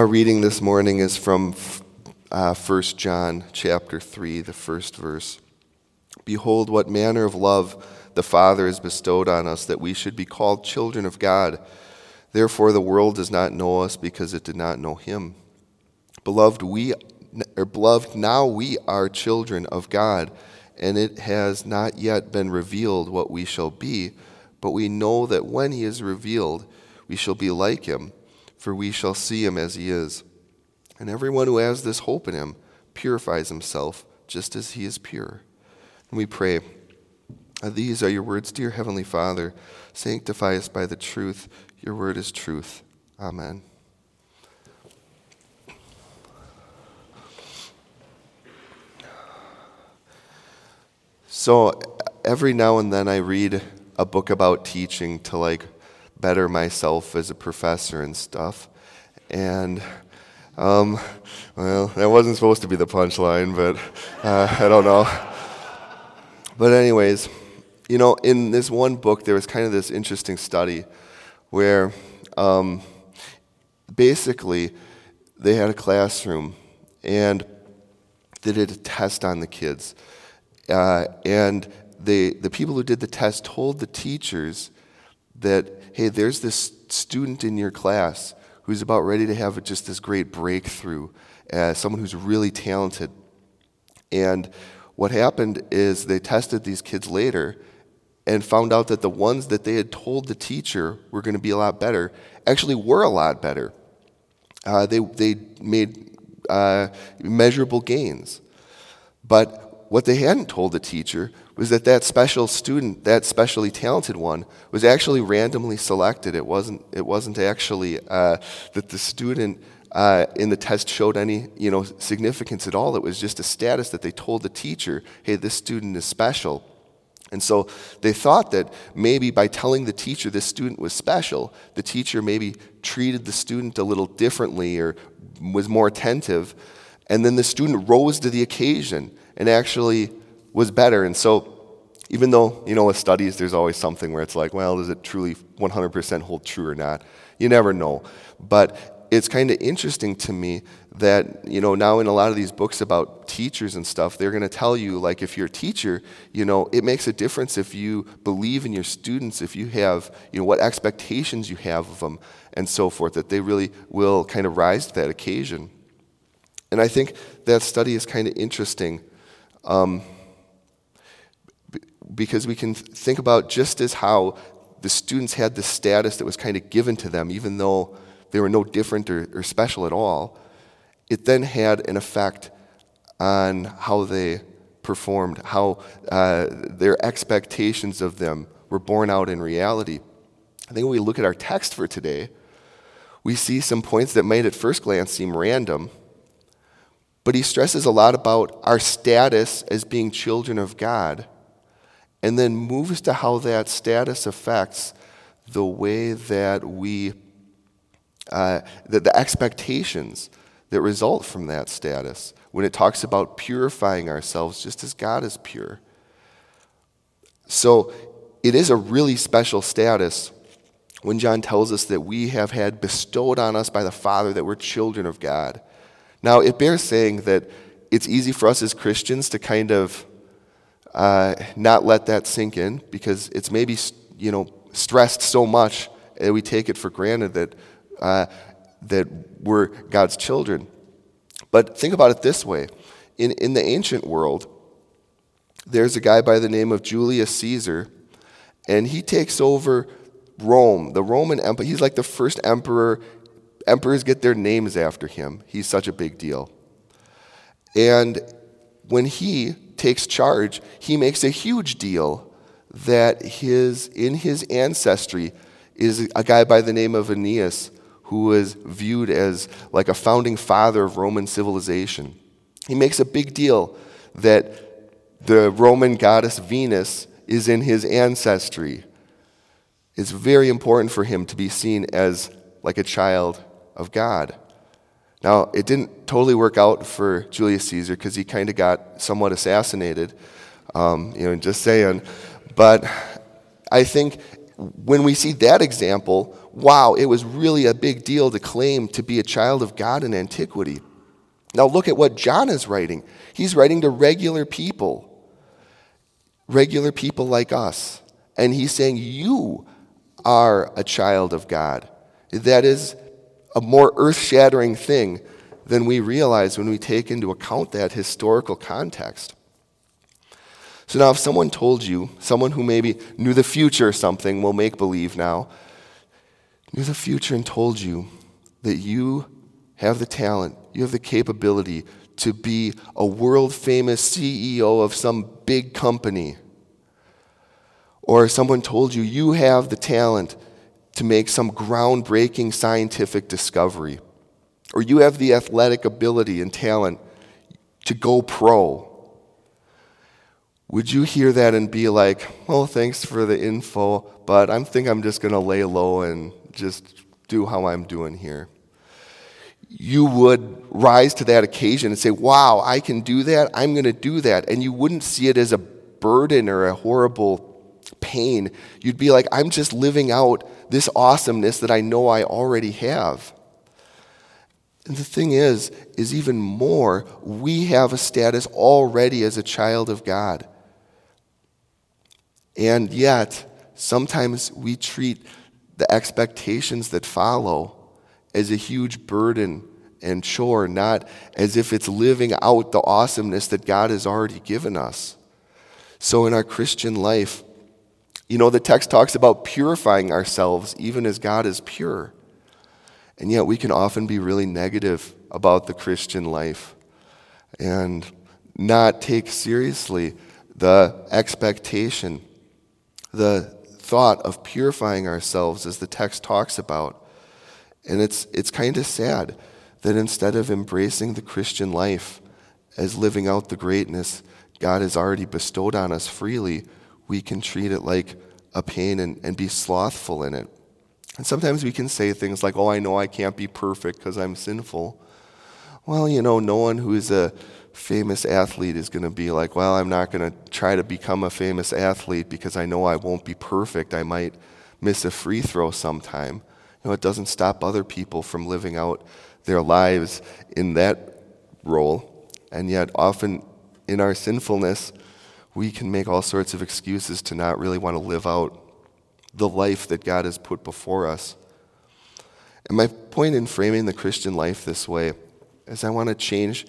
Our reading this morning is from uh, 1 John chapter 3, the first verse. Behold, what manner of love the Father has bestowed on us that we should be called children of God. Therefore, the world does not know us because it did not know him. Beloved, we, or beloved, now we are children of God, and it has not yet been revealed what we shall be, but we know that when he is revealed, we shall be like him for we shall see him as he is. And everyone who has this hope in him purifies himself just as he is pure. And we pray, uh, These are your words, dear Heavenly Father. Sanctify us by the truth. Your word is truth. Amen. So every now and then I read a book about teaching to like better myself as a professor and stuff. And, um, well, that wasn't supposed to be the punchline, but uh, I don't know. But, anyways, you know, in this one book, there was kind of this interesting study where um, basically they had a classroom and they did a test on the kids. Uh, and they, the people who did the test told the teachers that hey, there's this student in your class who's about ready to have just this great breakthrough, uh, someone who's really talented. And what happened is they tested these kids later and found out that the ones that they had told the teacher were going to be a lot better actually were a lot better. Uh, they, they made uh, measurable gains. But what they hadn't told the teacher was that that special student, that specially talented one, was actually randomly selected. It wasn't, it wasn't actually uh, that the student uh, in the test showed any you know, significance at all. It was just a status that they told the teacher, hey, this student is special. And so they thought that maybe by telling the teacher this student was special, the teacher maybe treated the student a little differently or was more attentive. And then the student rose to the occasion and actually was better. And so, even though, you know, with studies, there's always something where it's like, well, does it truly 100% hold true or not? You never know. But it's kind of interesting to me that, you know, now in a lot of these books about teachers and stuff, they're going to tell you, like, if you're a teacher, you know, it makes a difference if you believe in your students, if you have, you know, what expectations you have of them, and so forth, that they really will kind of rise to that occasion. And I think that study is kind of interesting. Um, because we can think about just as how the students had the status that was kind of given to them, even though they were no different or, or special at all, it then had an effect on how they performed, how uh, their expectations of them were borne out in reality. I think when we look at our text for today, we see some points that might at first glance seem random, but he stresses a lot about our status as being children of God and then moves to how that status affects the way that we, uh, the, the expectations that result from that status when it talks about purifying ourselves just as God is pure. So it is a really special status when John tells us that we have had bestowed on us by the Father that we're children of God. Now, it bears saying that it's easy for us as Christians to kind of uh, not let that sink in because it's maybe you know stressed so much that we take it for granted that uh, that we're God's children. But think about it this way: in in the ancient world, there's a guy by the name of Julius Caesar, and he takes over Rome, the Roman Empire. He's like the first emperor. Emperors get their names after him. He's such a big deal. And when he takes charge, he makes a huge deal that his, in his ancestry is a guy by the name of Aeneas who was viewed as like a founding father of Roman civilization. He makes a big deal that the Roman goddess Venus is in his ancestry. It's very important for him to be seen as like a child of God. Now, it didn't totally work out for Julius Caesar because he kind of got somewhat assassinated, um, you know, just saying. But I think when we see that example, wow, it was really a big deal to claim to be a child of God in antiquity. Now look at what John is writing. He's writing to regular people, regular people like us. And he's saying, You are a child of God. That is a more earth shattering thing than we realize when we take into account that historical context. So now, if someone told you, someone who maybe knew the future or something, will make believe now, knew the future and told you that you have the talent, you have the capability to be a world famous CEO of some big company, or someone told you you have the talent to make some groundbreaking scientific discovery, or you have the athletic ability and talent to go pro would you hear that and be like, well, thanks for the info, but I think I'm just going to lay low and just do how I'm doing here? You would rise to that occasion and say, wow, I can do that. I'm going to do that. And you wouldn't see it as a burden or a horrible pain. You'd be like, I'm just living out this awesomeness that I know I already have. And the thing is, is even more, we have a status already as a child of God. And yet, sometimes we treat the expectations that follow as a huge burden and chore, not as if it's living out the awesomeness that God has already given us. So, in our Christian life, you know, the text talks about purifying ourselves even as God is pure. And yet, we can often be really negative about the Christian life and not take seriously the expectation the thought of purifying ourselves as the text talks about. And it's, it's kind of sad that instead of embracing the Christian life as living out the greatness God has already bestowed on us freely, we can treat it like a pain and, and be slothful in it. And sometimes we can say things like, oh, I know I can't be perfect because I'm sinful. Well, you know, no one who is a famous athlete is going to be like, well, I'm not going to try to become a famous athlete because I know I won't be perfect. I might miss a free throw sometime. You know, it doesn't stop other people from living out their lives in that role. And yet, often in our sinfulness, we can make all sorts of excuses to not really want to live out the life that God has put before us. And my point in framing the Christian life this way is I want to change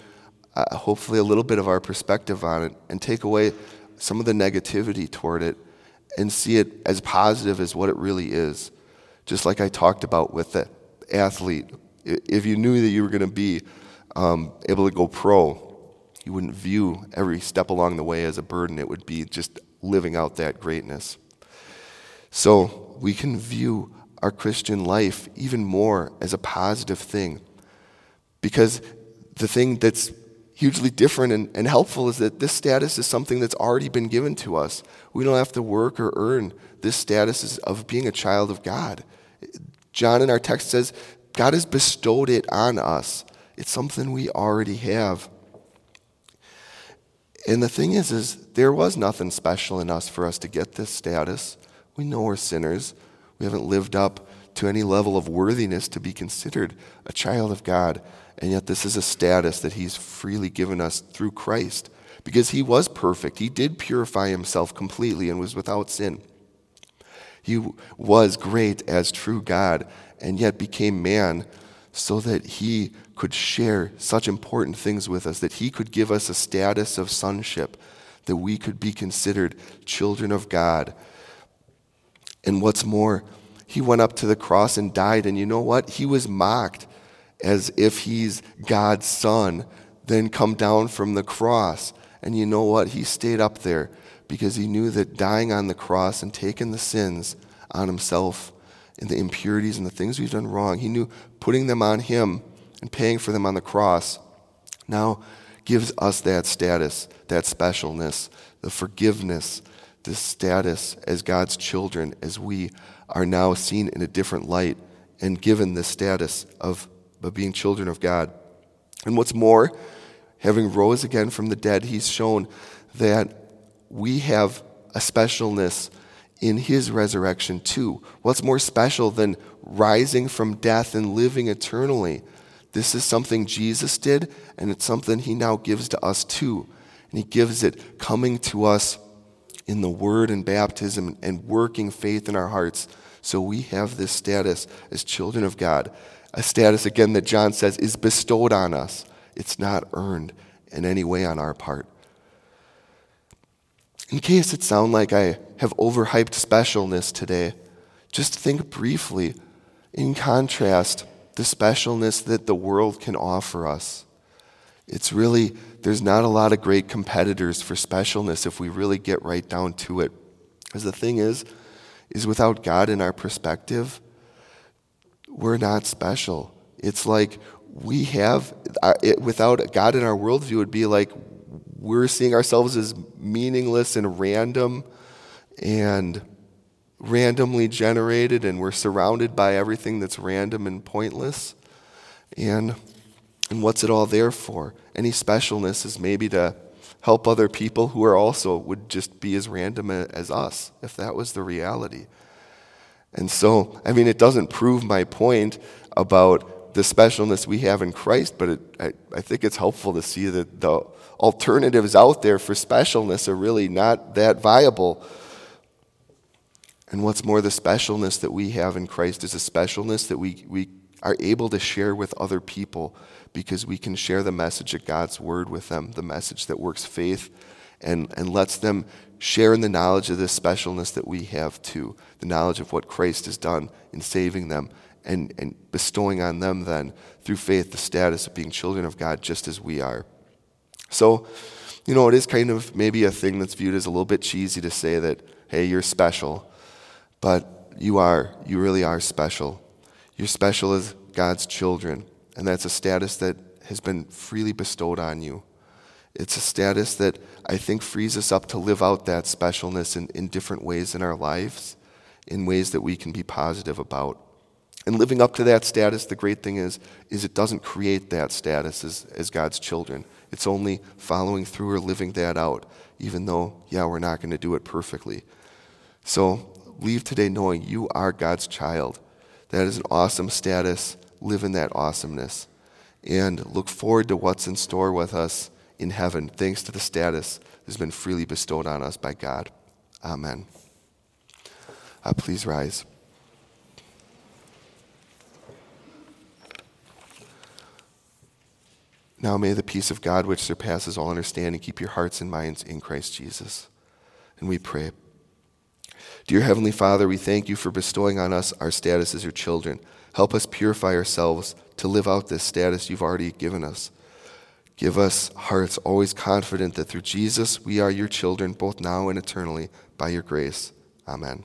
uh, hopefully a little bit of our perspective on it and take away some of the negativity toward it and see it as positive as what it really is. Just like I talked about with the athlete. If you knew that you were going to be um, able to go pro, you wouldn't view every step along the way as a burden. It would be just living out that greatness. So we can view our Christian life even more as a positive thing because the thing that's hugely different and, and helpful is that this status is something that's already been given to us. We don't have to work or earn this status of being a child of God. John in our text says, God has bestowed it on us. It's something we already have. And the thing is, is there was nothing special in us for us to get this status. We know we're sinners. We haven't lived up to any level of worthiness to be considered a child of God. And yet, this is a status that He's freely given us through Christ because He was perfect. He did purify Himself completely and was without sin. He was great as true God and yet became man so that He could share such important things with us, that He could give us a status of sonship, that we could be considered children of God. And what's more, He went up to the cross and died, and you know what? He was mocked as if he's God's son, then come down from the cross. And you know what? He stayed up there because he knew that dying on the cross and taking the sins on himself and the impurities and the things we've done wrong, he knew putting them on him and paying for them on the cross now gives us that status, that specialness, the forgiveness, the status as God's children, as we are now seen in a different light and given the status of but being children of God. And what's more, having rose again from the dead, he's shown that we have a specialness in his resurrection too. What's more special than rising from death and living eternally? This is something Jesus did, and it's something he now gives to us too. And he gives it coming to us in the word and baptism and working faith in our hearts. So we have this status as children of God, a status, again, that John says is bestowed on us. It's not earned in any way on our part. In case it sounds like I have overhyped specialness today, just think briefly, in contrast, the specialness that the world can offer us. It's really, there's not a lot of great competitors for specialness if we really get right down to it. Because the thing is, is without God in our perspective, we're not special. It's like we have, it, without God in our worldview, it would be like we're seeing ourselves as meaningless and random and randomly generated, and we're surrounded by everything that's random and pointless. And, and what's it all there for? Any specialness is maybe to help other people who are also would just be as random as us, if that was the reality. And so, I mean, it doesn't prove my point about the specialness we have in Christ, but it, I, I think it's helpful to see that the alternatives out there for specialness are really not that viable. And what's more, the specialness that we have in Christ is a specialness that we, we are able to share with other people because we can share the message of God's word with them, the message that works faith and, and lets them share in the knowledge of this specialness that we have too, the knowledge of what Christ has done in saving them and, and bestowing on them then through faith the status of being children of God just as we are. So, you know, it is kind of maybe a thing that's viewed as a little bit cheesy to say that, hey, you're special. But you are. You really are special. You're special as God's children. And that's a status that has been freely bestowed on you. It's a status that I think frees us up to live out that specialness in, in different ways in our lives, in ways that we can be positive about. And living up to that status, the great thing is, is it doesn't create that status as, as God's children. It's only following through or living that out, even though, yeah, we're not going to do it perfectly. So leave today knowing you are God's child. That is an awesome status. Live in that awesomeness. And look forward to what's in store with us in heaven, thanks to the status that has been freely bestowed on us by God. Amen. Uh, please rise. Now may the peace of God, which surpasses all understanding, keep your hearts and minds in Christ Jesus. And we pray. Dear Heavenly Father, we thank you for bestowing on us our status as your children. Help us purify ourselves to live out this status you've already given us. Give us hearts always confident that through Jesus we are your children, both now and eternally, by your grace. Amen.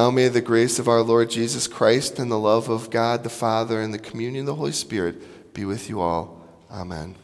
Now may the grace of our Lord Jesus Christ and the love of God the Father and the communion of the Holy Spirit be with you all. Amen.